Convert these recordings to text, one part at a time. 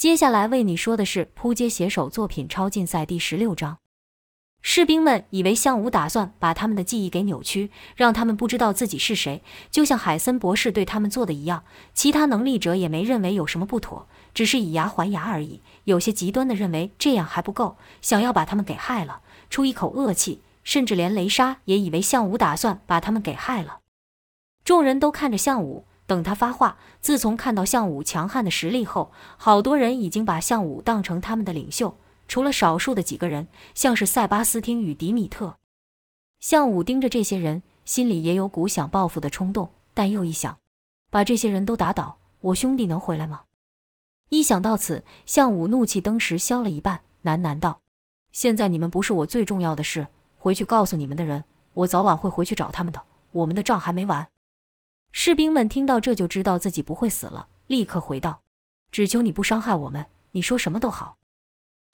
接下来为你说的是扑街写手作品超竞赛第十六章。士兵们以为项武打算把他们的记忆给扭曲，让他们不知道自己是谁，就像海森博士对他们做的一样。其他能力者也没认为有什么不妥，只是以牙还牙而已。有些极端的认为这样还不够，想要把他们给害了，出一口恶气。甚至连雷莎也以为项武打算把他们给害了。众人都看着项武。等他发话。自从看到项武强悍的实力后，好多人已经把项武当成他们的领袖，除了少数的几个人，像是塞巴斯汀与迪米特。项武盯着这些人，心里也有股想报复的冲动，但又一想，把这些人都打倒，我兄弟能回来吗？一想到此，项武怒气登时消了一半，喃喃道：“现在你们不是我最重要的事，回去告诉你们的人，我早晚会回去找他们的，我们的账还没完。”士兵们听到这就知道自己不会死了，立刻回道：“只求你不伤害我们，你说什么都好。”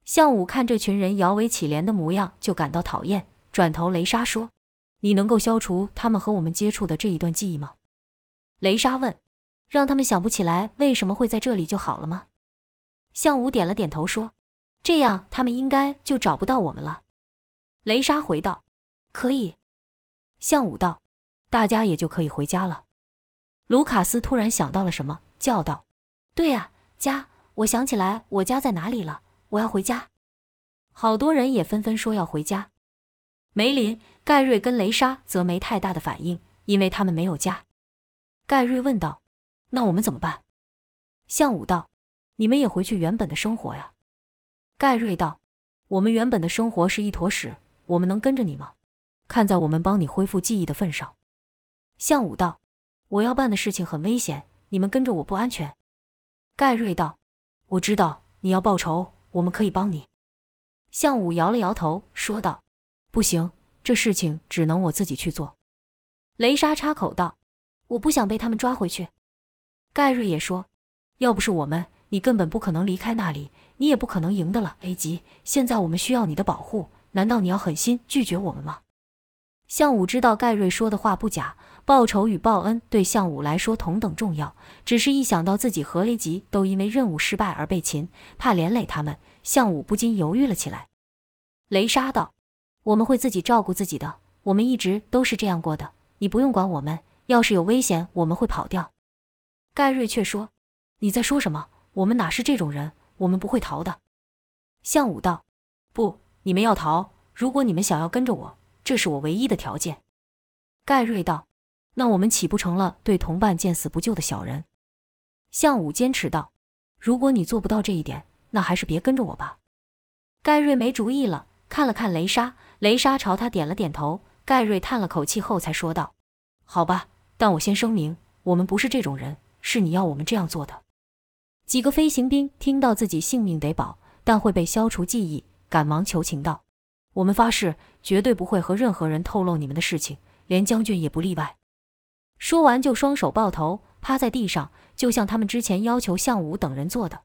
项武看这群人摇尾乞怜的模样，就感到讨厌，转头雷莎说：“你能够消除他们和我们接触的这一段记忆吗？”雷莎问：“让他们想不起来为什么会在这里就好了吗？”项武点了点头说：“这样他们应该就找不到我们了。”雷莎回道：“可以。”项武道：“大家也就可以回家了。”卢卡斯突然想到了什么，叫道：“对呀，家！我想起来我家在哪里了，我要回家。”好多人也纷纷说要回家。梅林、盖瑞跟雷莎则没太大的反应，因为他们没有家。盖瑞问道：“那我们怎么办？”向武道：“你们也回去原本的生活呀。”盖瑞道：“我们原本的生活是一坨屎，我们能跟着你吗？看在我们帮你恢复记忆的份上。”向武道。我要办的事情很危险，你们跟着我不安全。”盖瑞道，“我知道你要报仇，我们可以帮你。”向武摇了摇头，说道：“不行，这事情只能我自己去做。”雷莎插口道：“我不想被他们抓回去。”盖瑞也说：“要不是我们，你根本不可能离开那里，你也不可能赢得了 A 级。现在我们需要你的保护，难道你要狠心拒绝我们吗？”向武知道盖瑞说的话不假。报仇与报恩对项武来说同等重要，只是一想到自己和雷吉都因为任务失败而被擒，怕连累他们，项武不禁犹豫了起来。雷莎道：“我们会自己照顾自己的，我们一直都是这样过的，你不用管我们。要是有危险，我们会跑掉。”盖瑞却说：“你在说什么？我们哪是这种人？我们不会逃的。”项武道：“不，你们要逃。如果你们想要跟着我，这是我唯一的条件。”盖瑞道。那我们岂不成了对同伴见死不救的小人？向武坚持道：“如果你做不到这一点，那还是别跟着我吧。”盖瑞没主意了，看了看雷莎，雷莎朝他点了点头。盖瑞叹了口气后才说道：“好吧，但我先声明，我们不是这种人，是你要我们这样做的。”几个飞行兵听到自己性命得保，但会被消除记忆，赶忙求情道：“我们发誓，绝对不会和任何人透露你们的事情，连将军也不例外。”说完，就双手抱头，趴在地上，就像他们之前要求项武等人做的。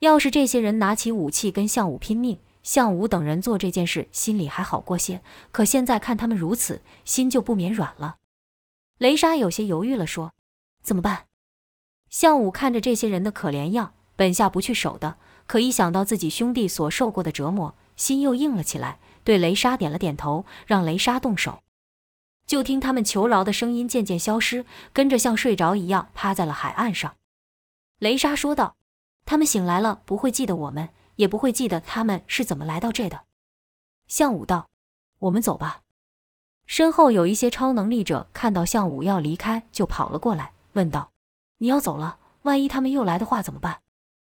要是这些人拿起武器跟项武拼命，项武等人做这件事心里还好过些。可现在看他们如此，心就不免软了。雷莎有些犹豫了，说：“怎么办？”项武看着这些人的可怜样，本下不去守的，可一想到自己兄弟所受过的折磨，心又硬了起来，对雷莎点了点头，让雷莎动手。就听他们求饶的声音渐渐消失，跟着像睡着一样趴在了海岸上。雷莎说道：“他们醒来了，不会记得我们，也不会记得他们是怎么来到这的。”向武道：“我们走吧。”身后有一些超能力者看到向武要离开，就跑了过来，问道：“你要走了？万一他们又来的话怎么办？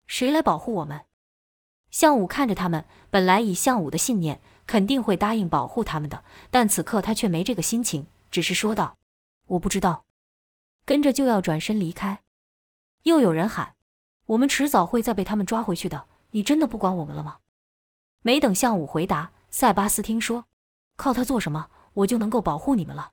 谁来保护我们？”向武看着他们，本来以向武的信念，肯定会答应保护他们的，但此刻他却没这个心情。只是说道：“我不知道。”跟着就要转身离开，又有人喊：“我们迟早会再被他们抓回去的。”你真的不管我们了吗？没等向武回答，塞巴斯汀说：“靠他做什么？我就能够保护你们了。”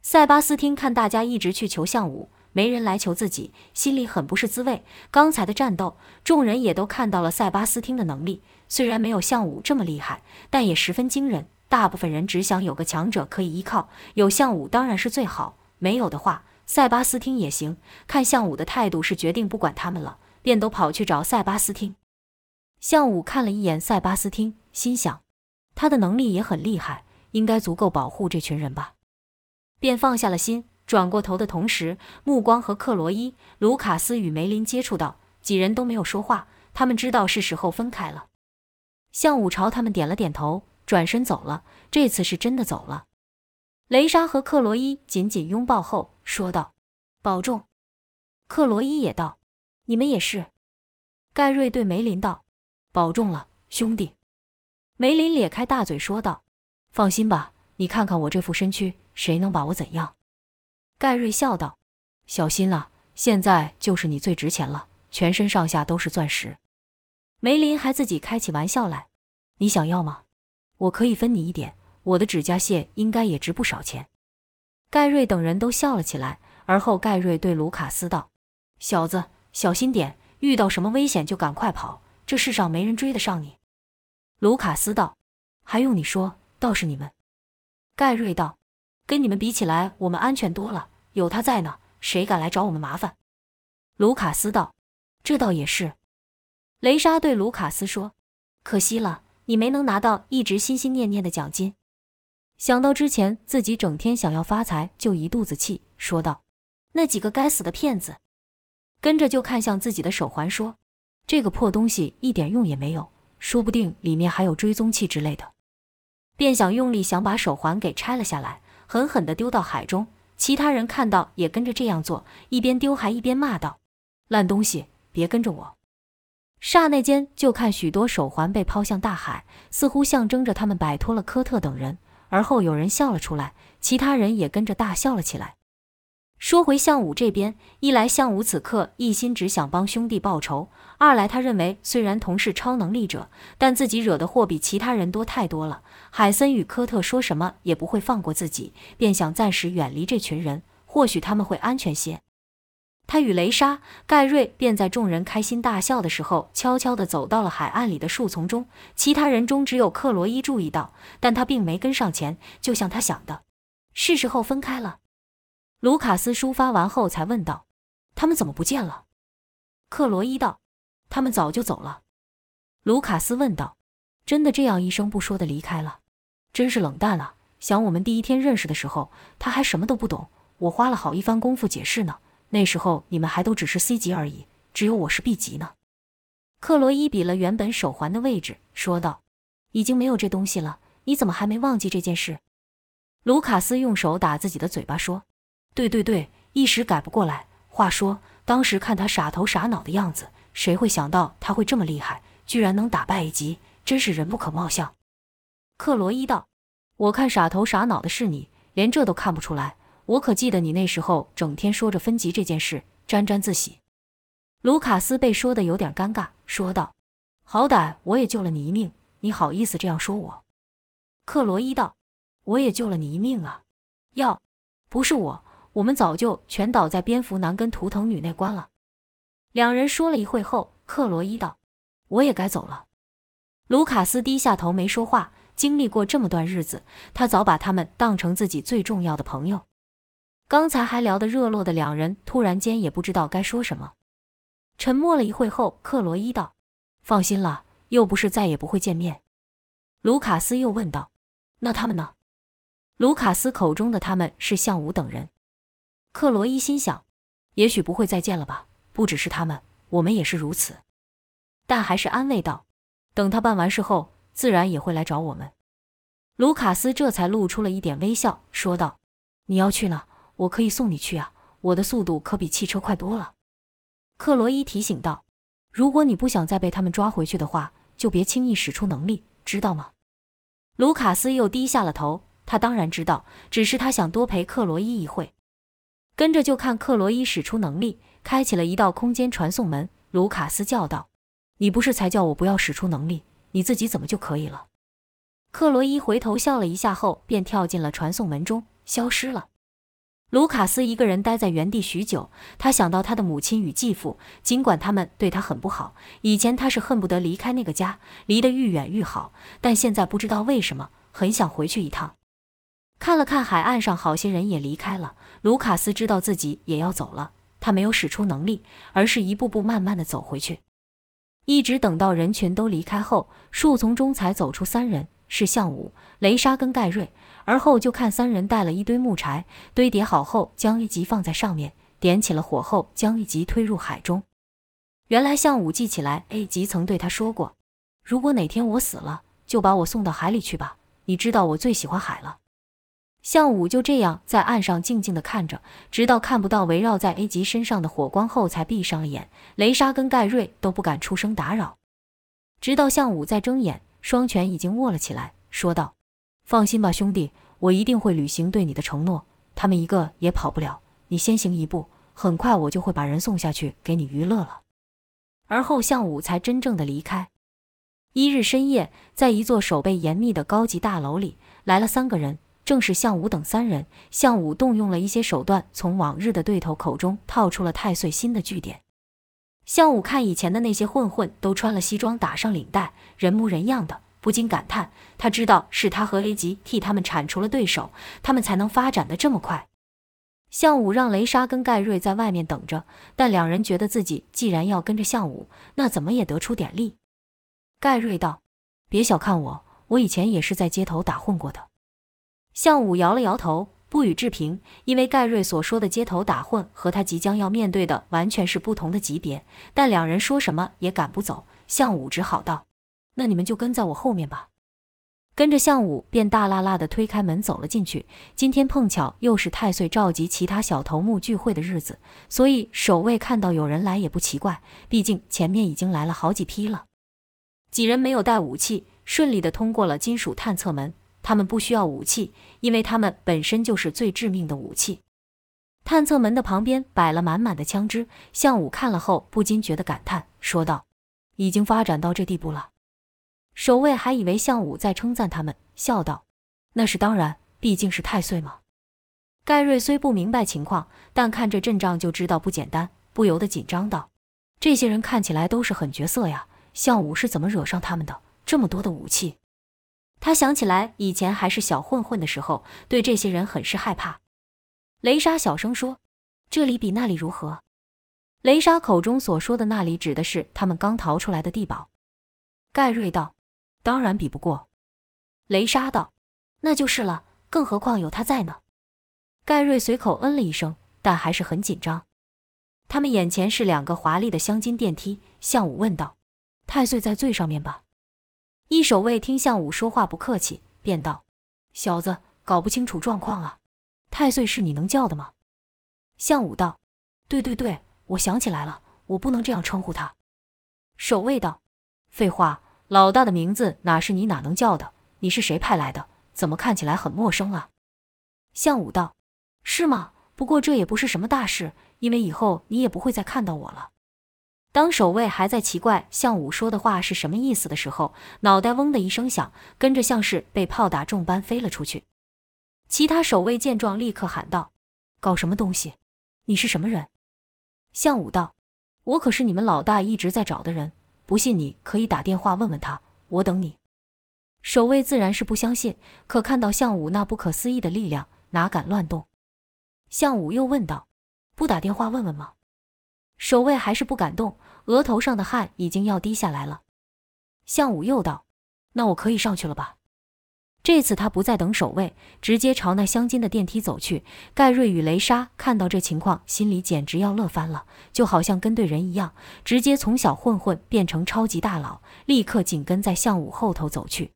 塞巴斯汀看大家一直去求向武，没人来求自己，心里很不是滋味。刚才的战斗，众人也都看到了塞巴斯汀的能力，虽然没有项武这么厉害，但也十分惊人。大部分人只想有个强者可以依靠，有项武当然是最好，没有的话，塞巴斯汀也行。看项武的态度是决定不管他们了，便都跑去找塞巴斯汀。向武看了一眼塞巴斯汀，心想，他的能力也很厉害，应该足够保护这群人吧，便放下了心。转过头的同时，目光和克罗伊、卢卡斯与梅林接触到，几人都没有说话。他们知道是时候分开了。向武朝他们点了点头，转身走了。这次是真的走了。雷莎和克罗伊紧紧拥抱后说道：“保重。”克罗伊也道：“你们也是。”盖瑞对梅林道：“保重了，兄弟。”梅林咧开大嘴说道：“放心吧，你看看我这副身躯，谁能把我怎样？”盖瑞笑道：“小心了，现在就是你最值钱了，全身上下都是钻石。”梅林还自己开起玩笑来：“你想要吗？我可以分你一点，我的指甲屑应该也值不少钱。”盖瑞等人都笑了起来，而后盖瑞对卢卡斯道：“小子，小心点，遇到什么危险就赶快跑，这世上没人追得上你。”卢卡斯道：“还用你说，倒是你们。”盖瑞道。跟你们比起来，我们安全多了。有他在呢，谁敢来找我们麻烦？卢卡斯道：“这倒也是。”雷莎对卢卡斯说：“可惜了，你没能拿到一直心心念念的奖金。”想到之前自己整天想要发财，就一肚子气，说道：“那几个该死的骗子！”跟着就看向自己的手环，说：“这个破东西一点用也没有，说不定里面还有追踪器之类的。”便想用力想把手环给拆了下来。狠狠地丢到海中，其他人看到也跟着这样做，一边丢还一边骂道：“烂东西，别跟着我！”刹那间，就看许多手环被抛向大海，似乎象征着他们摆脱了科特等人。而后有人笑了出来，其他人也跟着大笑了起来。说回项武这边，一来项武此刻一心只想帮兄弟报仇，二来他认为虽然同是超能力者，但自己惹的祸比其他人多太多了。海森与科特说什么也不会放过自己，便想暂时远离这群人，或许他们会安全些。他与雷莎、盖瑞便在众人开心大笑的时候，悄悄地走到了海岸里的树丛中。其他人中只有克罗伊注意到，但他并没跟上前，就像他想的，是时候分开了。卢卡斯抒发完后，才问道：“他们怎么不见了？”克罗伊道：“他们早就走了。”卢卡斯问道：“真的这样一声不说的离开了？真是冷淡了！想我们第一天认识的时候，他还什么都不懂，我花了好一番功夫解释呢。那时候你们还都只是 C 级而已，只有我是 B 级呢。”克罗伊比了原本手环的位置，说道：“已经没有这东西了，你怎么还没忘记这件事？”卢卡斯用手打自己的嘴巴说。对对对，一时改不过来。话说，当时看他傻头傻脑的样子，谁会想到他会这么厉害，居然能打败一级，真是人不可貌相。克罗伊道：“我看傻头傻脑的是你，连这都看不出来。我可记得你那时候整天说着分级这件事，沾沾自喜。”卢卡斯被说的有点尴尬，说道：“好歹我也救了你一命，你好意思这样说我？”克罗伊道：“我也救了你一命啊，要不是我。”我们早就全倒在蝙蝠男跟图腾女那关了。两人说了一会后，克罗伊道：“我也该走了。”卢卡斯低下头没说话。经历过这么段日子，他早把他们当成自己最重要的朋友。刚才还聊得热络的两人，突然间也不知道该说什么。沉默了一会后，克罗伊道：“放心了，又不是再也不会见面。”卢卡斯又问道：“那他们呢？”卢卡斯口中的他们是向武等人。克罗伊心想，也许不会再见了吧。不只是他们，我们也是如此。但还是安慰道：“等他办完事后，自然也会来找我们。”卢卡斯这才露出了一点微笑，说道：“你要去呢，我可以送你去啊。我的速度可比汽车快多了。”克罗伊提醒道：“如果你不想再被他们抓回去的话，就别轻易使出能力，知道吗？”卢卡斯又低下了头，他当然知道，只是他想多陪克罗伊一会。跟着就看克罗伊使出能力，开启了一道空间传送门。卢卡斯叫道：“你不是才叫我不要使出能力，你自己怎么就可以了？”克罗伊回头笑了一下后，便跳进了传送门中，消失了。卢卡斯一个人待在原地许久，他想到他的母亲与继父，尽管他们对他很不好，以前他是恨不得离开那个家，离得愈远愈好，但现在不知道为什么，很想回去一趟。看了看海岸上，好些人也离开了。卢卡斯知道自己也要走了，他没有使出能力，而是一步步慢慢的走回去。一直等到人群都离开后，树丛中才走出三人，是向武、雷莎跟盖瑞。而后就看三人带了一堆木柴，堆叠好后，将一级放在上面，点起了火后，将一级推入海中。原来向武记起来，A 级曾对他说过：“如果哪天我死了，就把我送到海里去吧。你知道我最喜欢海了。”向武就这样在岸上静静地看着，直到看不到围绕在 A 级身上的火光后，才闭上了眼。雷莎跟盖瑞都不敢出声打扰。直到向武再睁眼，双拳已经握了起来，说道：“放心吧，兄弟，我一定会履行对你的承诺。他们一个也跑不了，你先行一步，很快我就会把人送下去给你娱乐了。”而后向武才真正的离开。一日深夜，在一座守备严密的高级大楼里，来了三个人。正是项武等三人，项武动用了一些手段，从往日的对头口中套出了太岁新的据点。项武看以前的那些混混都穿了西装，打上领带，人模人样的，不禁感叹：他知道是他和 A 级替他们铲除了对手，他们才能发展的这么快。项武让雷莎跟盖瑞在外面等着，但两人觉得自己既然要跟着项武，那怎么也得出点力。盖瑞道：“别小看我，我以前也是在街头打混过的。”向武摇了摇头，不予置评，因为盖瑞所说的街头打混和他即将要面对的完全是不同的级别。但两人说什么也赶不走，向武只好道：“那你们就跟在我后面吧。”跟着向武便大辣辣地推开门走了进去。今天碰巧又是太岁召集其他小头目聚会的日子，所以守卫看到有人来也不奇怪，毕竟前面已经来了好几批了。几人没有带武器，顺利地通过了金属探测门。他们不需要武器，因为他们本身就是最致命的武器。探测门的旁边摆了满满的枪支，向武看了后不禁觉得感叹，说道：“已经发展到这地步了。”守卫还以为向武在称赞他们，笑道：“那是当然，毕竟是太岁嘛。”盖瑞虽不明白情况，但看这阵仗就知道不简单，不由得紧张道：“这些人看起来都是狠角色呀，向武是怎么惹上他们的？这么多的武器。”他想起来，以前还是小混混的时候，对这些人很是害怕。雷莎小声说：“这里比那里如何？”雷莎口中所说的“那里”指的是他们刚逃出来的地堡。盖瑞道：“当然比不过。”雷莎道：“那就是了，更何况有他在呢。”盖瑞随口嗯了一声，但还是很紧张。他们眼前是两个华丽的镶金电梯。向武问道：“太岁在最上面吧？”一守卫听向武说话不客气，便道：“小子，搞不清楚状况啊！太岁是你能叫的吗？”向武道：“对对对，我想起来了，我不能这样称呼他。”守卫道：“废话，老大的名字哪是你哪能叫的？你是谁派来的？怎么看起来很陌生啊？”向武道：“是吗？不过这也不是什么大事，因为以后你也不会再看到我了。”当守卫还在奇怪向武说的话是什么意思的时候，脑袋嗡的一声响，跟着像是被炮打中般飞了出去。其他守卫见状，立刻喊道：“搞什么东西？你是什么人？”向武道：“我可是你们老大一直在找的人，不信你可以打电话问问他，我等你。”守卫自然是不相信，可看到向武那不可思议的力量，哪敢乱动？向武又问道：“不打电话问问吗？”守卫还是不敢动，额头上的汗已经要滴下来了。向武又道：“那我可以上去了吧？”这次他不再等守卫，直接朝那镶金的电梯走去。盖瑞与雷莎看到这情况，心里简直要乐翻了，就好像跟对人一样，直接从小混混变成超级大佬，立刻紧跟在向武后头走去。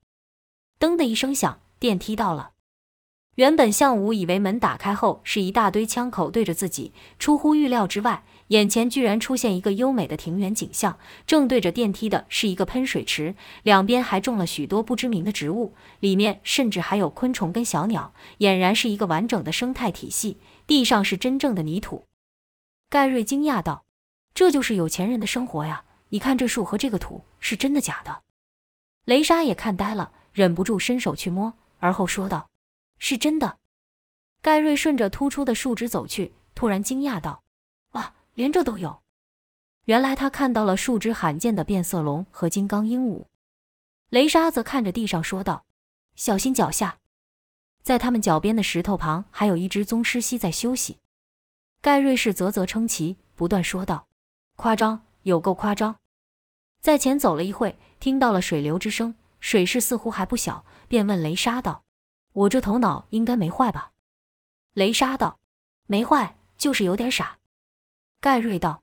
噔的一声响，电梯到了。原本向武以为门打开后是一大堆枪口对着自己，出乎预料之外。眼前居然出现一个优美的庭园景象，正对着电梯的是一个喷水池，两边还种了许多不知名的植物，里面甚至还有昆虫跟小鸟，俨然是一个完整的生态体系。地上是真正的泥土。盖瑞惊讶道：“这就是有钱人的生活呀！你看这树和这个土，是真的假的？”雷莎也看呆了，忍不住伸手去摸，而后说道：“是真的。”盖瑞顺着突出的树枝走去，突然惊讶道。连这都有，原来他看到了数只罕见的变色龙和金刚鹦鹉。雷莎则看着地上说道：“小心脚下。”在他们脚边的石头旁，还有一只宗师蜥在休息。盖瑞是啧啧称奇，不断说道：“夸张，有够夸张！”在前走了一会，听到了水流之声，水势似乎还不小，便问雷莎道：“我这头脑应该没坏吧？”雷莎道：“没坏，就是有点傻。”盖瑞道：“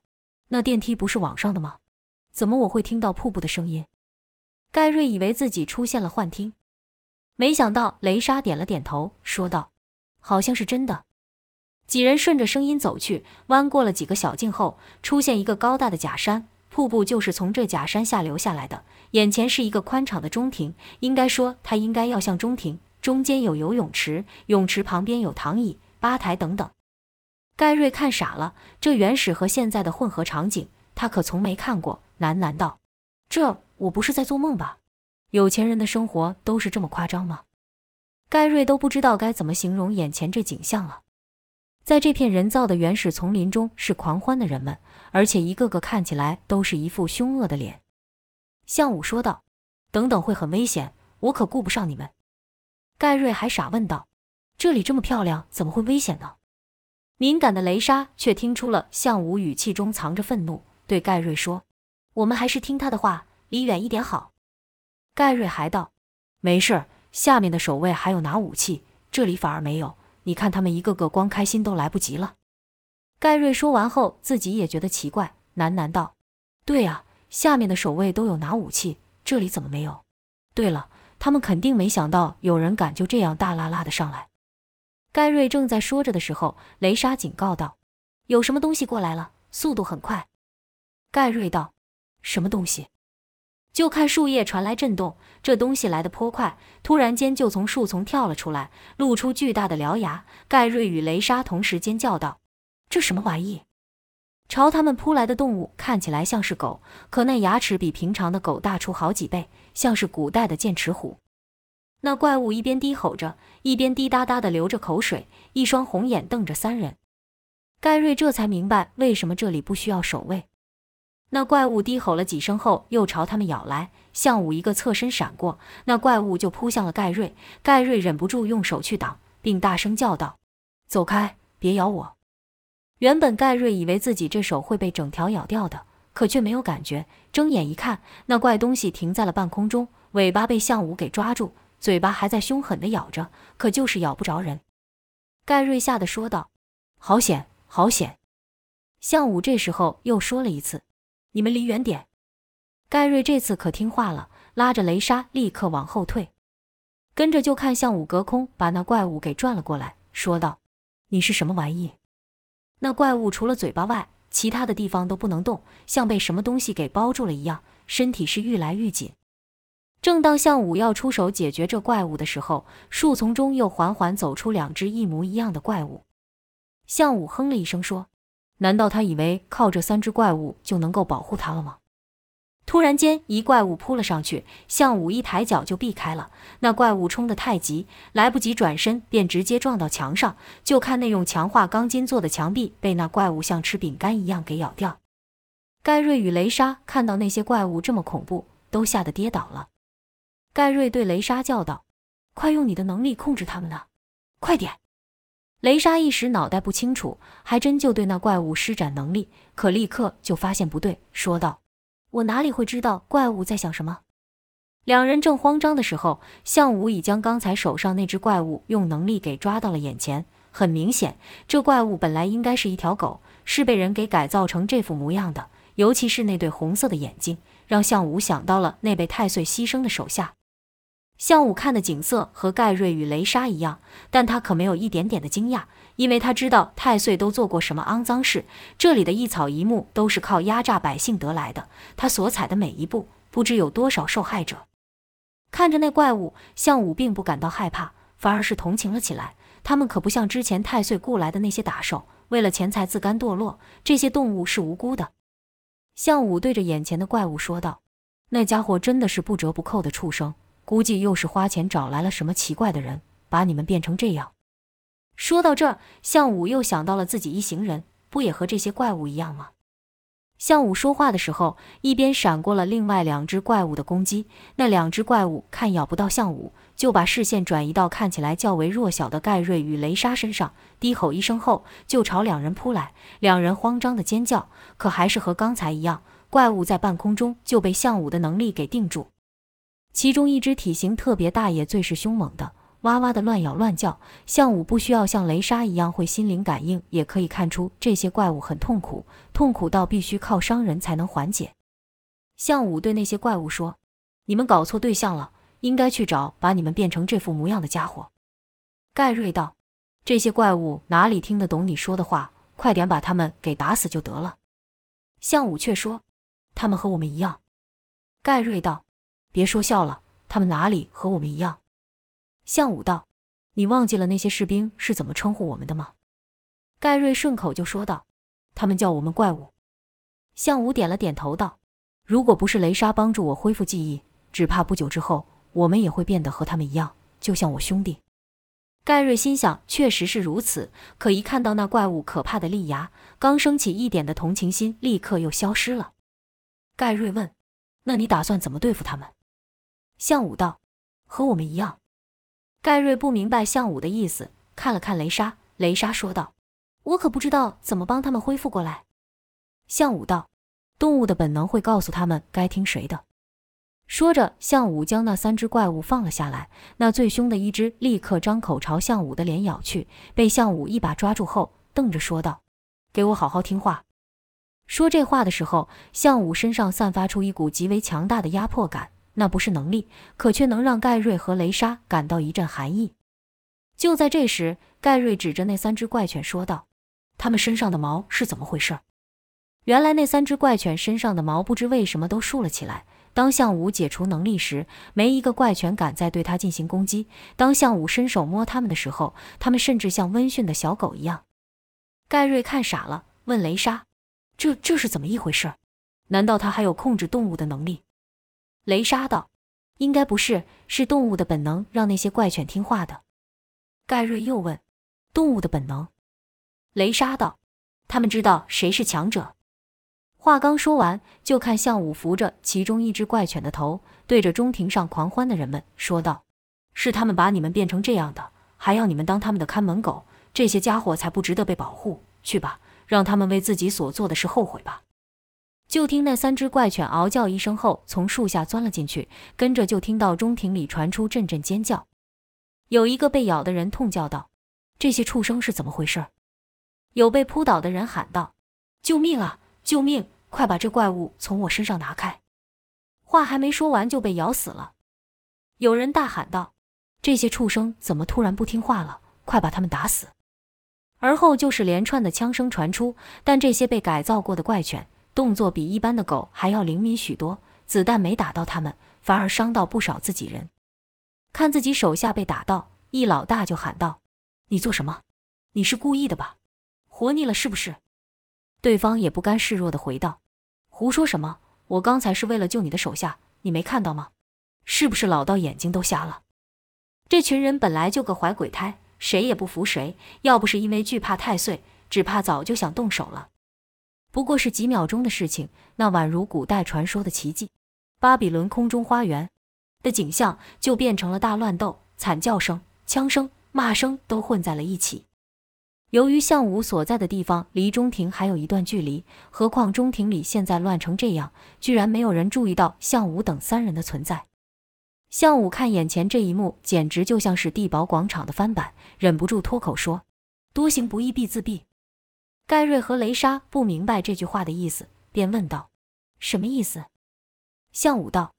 那电梯不是网上的吗？怎么我会听到瀑布的声音？”盖瑞以为自己出现了幻听，没想到雷莎点了点头，说道：“好像是真的。”几人顺着声音走去，弯过了几个小径后，出现一个高大的假山。瀑布就是从这假山下流下来的。眼前是一个宽敞的中庭，应该说它应该要像中庭，中间有游泳池，泳池旁边有躺椅、吧台等等。盖瑞看傻了，这原始和现在的混合场景，他可从没看过，喃喃道：“这我不是在做梦吧？有钱人的生活都是这么夸张吗？”盖瑞都不知道该怎么形容眼前这景象了。在这片人造的原始丛林中，是狂欢的人们，而且一个个看起来都是一副凶恶的脸。向武说道：“等等，会很危险，我可顾不上你们。”盖瑞还傻问道：“这里这么漂亮，怎么会危险呢？”敏感的雷莎却听出了向武语气中藏着愤怒，对盖瑞说：“我们还是听他的话，离远一点好。”盖瑞还道：“没事，下面的守卫还有拿武器，这里反而没有。”你看他们一个个光开心都来不及了。盖瑞说完后，自己也觉得奇怪，喃喃道：“对呀，下面的守卫都有拿武器，这里怎么没有？对了，他们肯定没想到有人敢就这样大拉拉的上来。”盖瑞正在说着的时候，雷莎警告道：“有什么东西过来了，速度很快。”盖瑞道：“什么东西？”就看树叶传来震动，这东西来得颇快，突然间就从树丛跳了出来，露出巨大的獠牙。盖瑞与雷莎同时尖叫道：“这什么玩意？”朝他们扑来的动物看起来像是狗，可那牙齿比平常的狗大出好几倍，像是古代的剑齿虎。那怪物一边低吼着，一边滴答答的流着口水，一双红眼瞪着三人。盖瑞这才明白为什么这里不需要守卫。那怪物低吼了几声后，又朝他们咬来。向武一个侧身闪过，那怪物就扑向了盖瑞。盖瑞忍不住用手去挡，并大声叫道：“走开，别咬我！”原本盖瑞以为自己这手会被整条咬掉的，可却没有感觉。睁眼一看，那怪东西停在了半空中，尾巴被向武给抓住，嘴巴还在凶狠地咬着，可就是咬不着人。盖瑞吓得说道：“好险，好险！”向武这时候又说了一次。你们离远点！盖瑞这次可听话了，拉着雷莎立刻往后退，跟着就看向武隔空把那怪物给转了过来，说道：“你是什么玩意？”那怪物除了嘴巴外，其他的地方都不能动，像被什么东西给包住了一样，身体是愈来愈紧。正当向武要出手解决这怪物的时候，树丛中又缓缓走出两只一模一样的怪物。向武哼了一声说。难道他以为靠这三只怪物就能够保护他了吗？突然间，一怪物扑了上去，向武一抬脚就避开了。那怪物冲得太急，来不及转身，便直接撞到墙上。就看那用强化钢筋做的墙壁被那怪物像吃饼干一样给咬掉。盖瑞与雷莎看到那些怪物这么恐怖，都吓得跌倒了。盖瑞对雷莎叫道：“快用你的能力控制他们呢，快点！”雷莎一时脑袋不清楚，还真就对那怪物施展能力，可立刻就发现不对，说道：“我哪里会知道怪物在想什么？”两人正慌张的时候，向武已将刚才手上那只怪物用能力给抓到了眼前。很明显，这怪物本来应该是一条狗，是被人给改造成这副模样的。尤其是那对红色的眼睛，让向武想到了那被太岁牺牲的手下。向武看的景色和盖瑞与雷莎一样，但他可没有一点点的惊讶，因为他知道太岁都做过什么肮脏事，这里的一草一木都是靠压榨百姓得来的，他所踩的每一步，不知有多少受害者。看着那怪物，向武并不感到害怕，反而是同情了起来。他们可不像之前太岁雇来的那些打手，为了钱财自甘堕落，这些动物是无辜的。向武对着眼前的怪物说道：“那家伙真的是不折不扣的畜生。”估计又是花钱找来了什么奇怪的人，把你们变成这样。说到这儿，向武又想到了自己一行人，不也和这些怪物一样吗？项武说话的时候，一边闪过了另外两只怪物的攻击。那两只怪物看咬不到项武，就把视线转移到看起来较为弱小的盖瑞与雷莎身上，低吼一声后就朝两人扑来。两人慌张的尖叫，可还是和刚才一样，怪物在半空中就被项武的能力给定住。其中一只体型特别大，也最是凶猛的。哇哇的乱咬乱叫，项武不需要像雷莎一样会心灵感应，也可以看出这些怪物很痛苦，痛苦到必须靠伤人才能缓解。项武对那些怪物说：“你们搞错对象了，应该去找把你们变成这副模样的家伙。”盖瑞道：“这些怪物哪里听得懂你说的话？快点把他们给打死就得了。”项武却说：“他们和我们一样。”盖瑞道：“别说笑了，他们哪里和我们一样？”项武道：“你忘记了那些士兵是怎么称呼我们的吗？”盖瑞顺口就说道：“他们叫我们怪物。”项武点了点头道：“如果不是雷莎帮助我恢复记忆，只怕不久之后我们也会变得和他们一样，就像我兄弟。”盖瑞心想：“确实是如此。”可一看到那怪物可怕的利牙，刚升起一点的同情心立刻又消失了。盖瑞问：“那你打算怎么对付他们？”项武道：“和我们一样。”盖瑞不明白项武的意思，看了看雷莎，雷莎说道：“我可不知道怎么帮他们恢复过来。”项武道：“动物的本能会告诉他们该听谁的。”说着，项武将那三只怪物放了下来。那最凶的一只立刻张口朝项武的脸咬去，被项武一把抓住后，瞪着说道：“给我好好听话。”说这话的时候，项武身上散发出一股极为强大的压迫感。那不是能力，可却能让盖瑞和雷莎感到一阵寒意。就在这时，盖瑞指着那三只怪犬说道：“它们身上的毛是怎么回事？”原来那三只怪犬身上的毛不知为什么都竖了起来。当向武解除能力时，没一个怪犬敢再对他进行攻击。当向武伸手摸它们的时候，它们甚至像温驯的小狗一样。盖瑞看傻了，问雷莎：“这这是怎么一回事？难道他还有控制动物的能力？”雷莎道：“应该不是，是动物的本能让那些怪犬听话的。”盖瑞又问：“动物的本能？”雷莎道：“他们知道谁是强者。”话刚说完，就看向武扶着其中一只怪犬的头，对着中庭上狂欢的人们说道：“是他们把你们变成这样的，还要你们当他们的看门狗，这些家伙才不值得被保护。去吧，让他们为自己所做的事后悔吧。”就听那三只怪犬嗷叫一声后，从树下钻了进去，跟着就听到中庭里传出阵阵尖叫。有一个被咬的人痛叫道：“这些畜生是怎么回事？”有被扑倒的人喊道：“救命啊！救命！快把这怪物从我身上拿开！”话还没说完就被咬死了。有人大喊道：“这些畜生怎么突然不听话了？快把他们打死！”而后就是连串的枪声传出，但这些被改造过的怪犬。动作比一般的狗还要灵敏许多，子弹没打到他们，反而伤到不少自己人。看自己手下被打到，易老大就喊道：“你做什么？你是故意的吧？活腻了是不是？”对方也不甘示弱的回道：“胡说什么？我刚才是为了救你的手下，你没看到吗？是不是老道眼睛都瞎了？”这群人本来就个怀鬼胎，谁也不服谁。要不是因为惧怕太岁，只怕早就想动手了。不过是几秒钟的事情，那宛如古代传说的奇迹——巴比伦空中花园的景象，就变成了大乱斗，惨叫声、枪声、骂声都混在了一起。由于项武所在的地方离中庭还有一段距离，何况中庭里现在乱成这样，居然没有人注意到项武等三人的存在。项武看眼前这一幕，简直就像是地堡广场的翻版，忍不住脱口说：“多行不义必自毙。”盖瑞和雷莎不明白这句话的意思，便问道：“什么意思？”项武道：“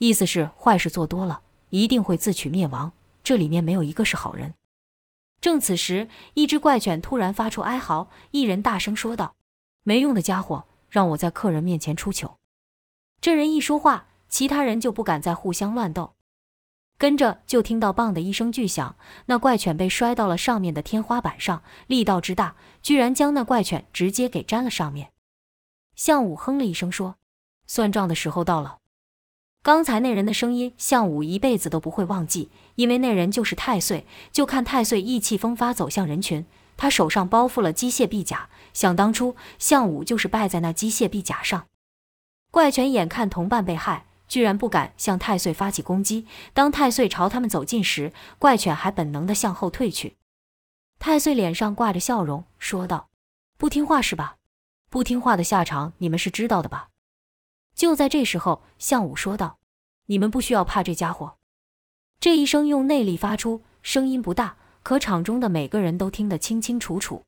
意思是坏事做多了，一定会自取灭亡。这里面没有一个是好人。”正此时，一只怪犬突然发出哀嚎，一人大声说道：“没用的家伙，让我在客人面前出糗！”这人一说话，其他人就不敢再互相乱斗。跟着就听到“棒”的一声巨响，那怪犬被摔到了上面的天花板上，力道之大，居然将那怪犬直接给粘了上面。项武哼了一声说：“算账的时候到了。”刚才那人的声音，项武一辈子都不会忘记，因为那人就是太岁。就看太岁意气风发走向人群，他手上包覆了机械臂甲。想当初，项武就是败在那机械臂甲上。怪犬眼看同伴被害，居然不敢向太岁发起攻击。当太岁朝他们走近时，怪犬还本能地向后退去。太岁脸上挂着笑容，说道：“不听话是吧？不听话的下场你们是知道的吧？”就在这时候，项武说道：“你们不需要怕这家伙。”这一声用内力发出，声音不大，可场中的每个人都听得清清楚楚。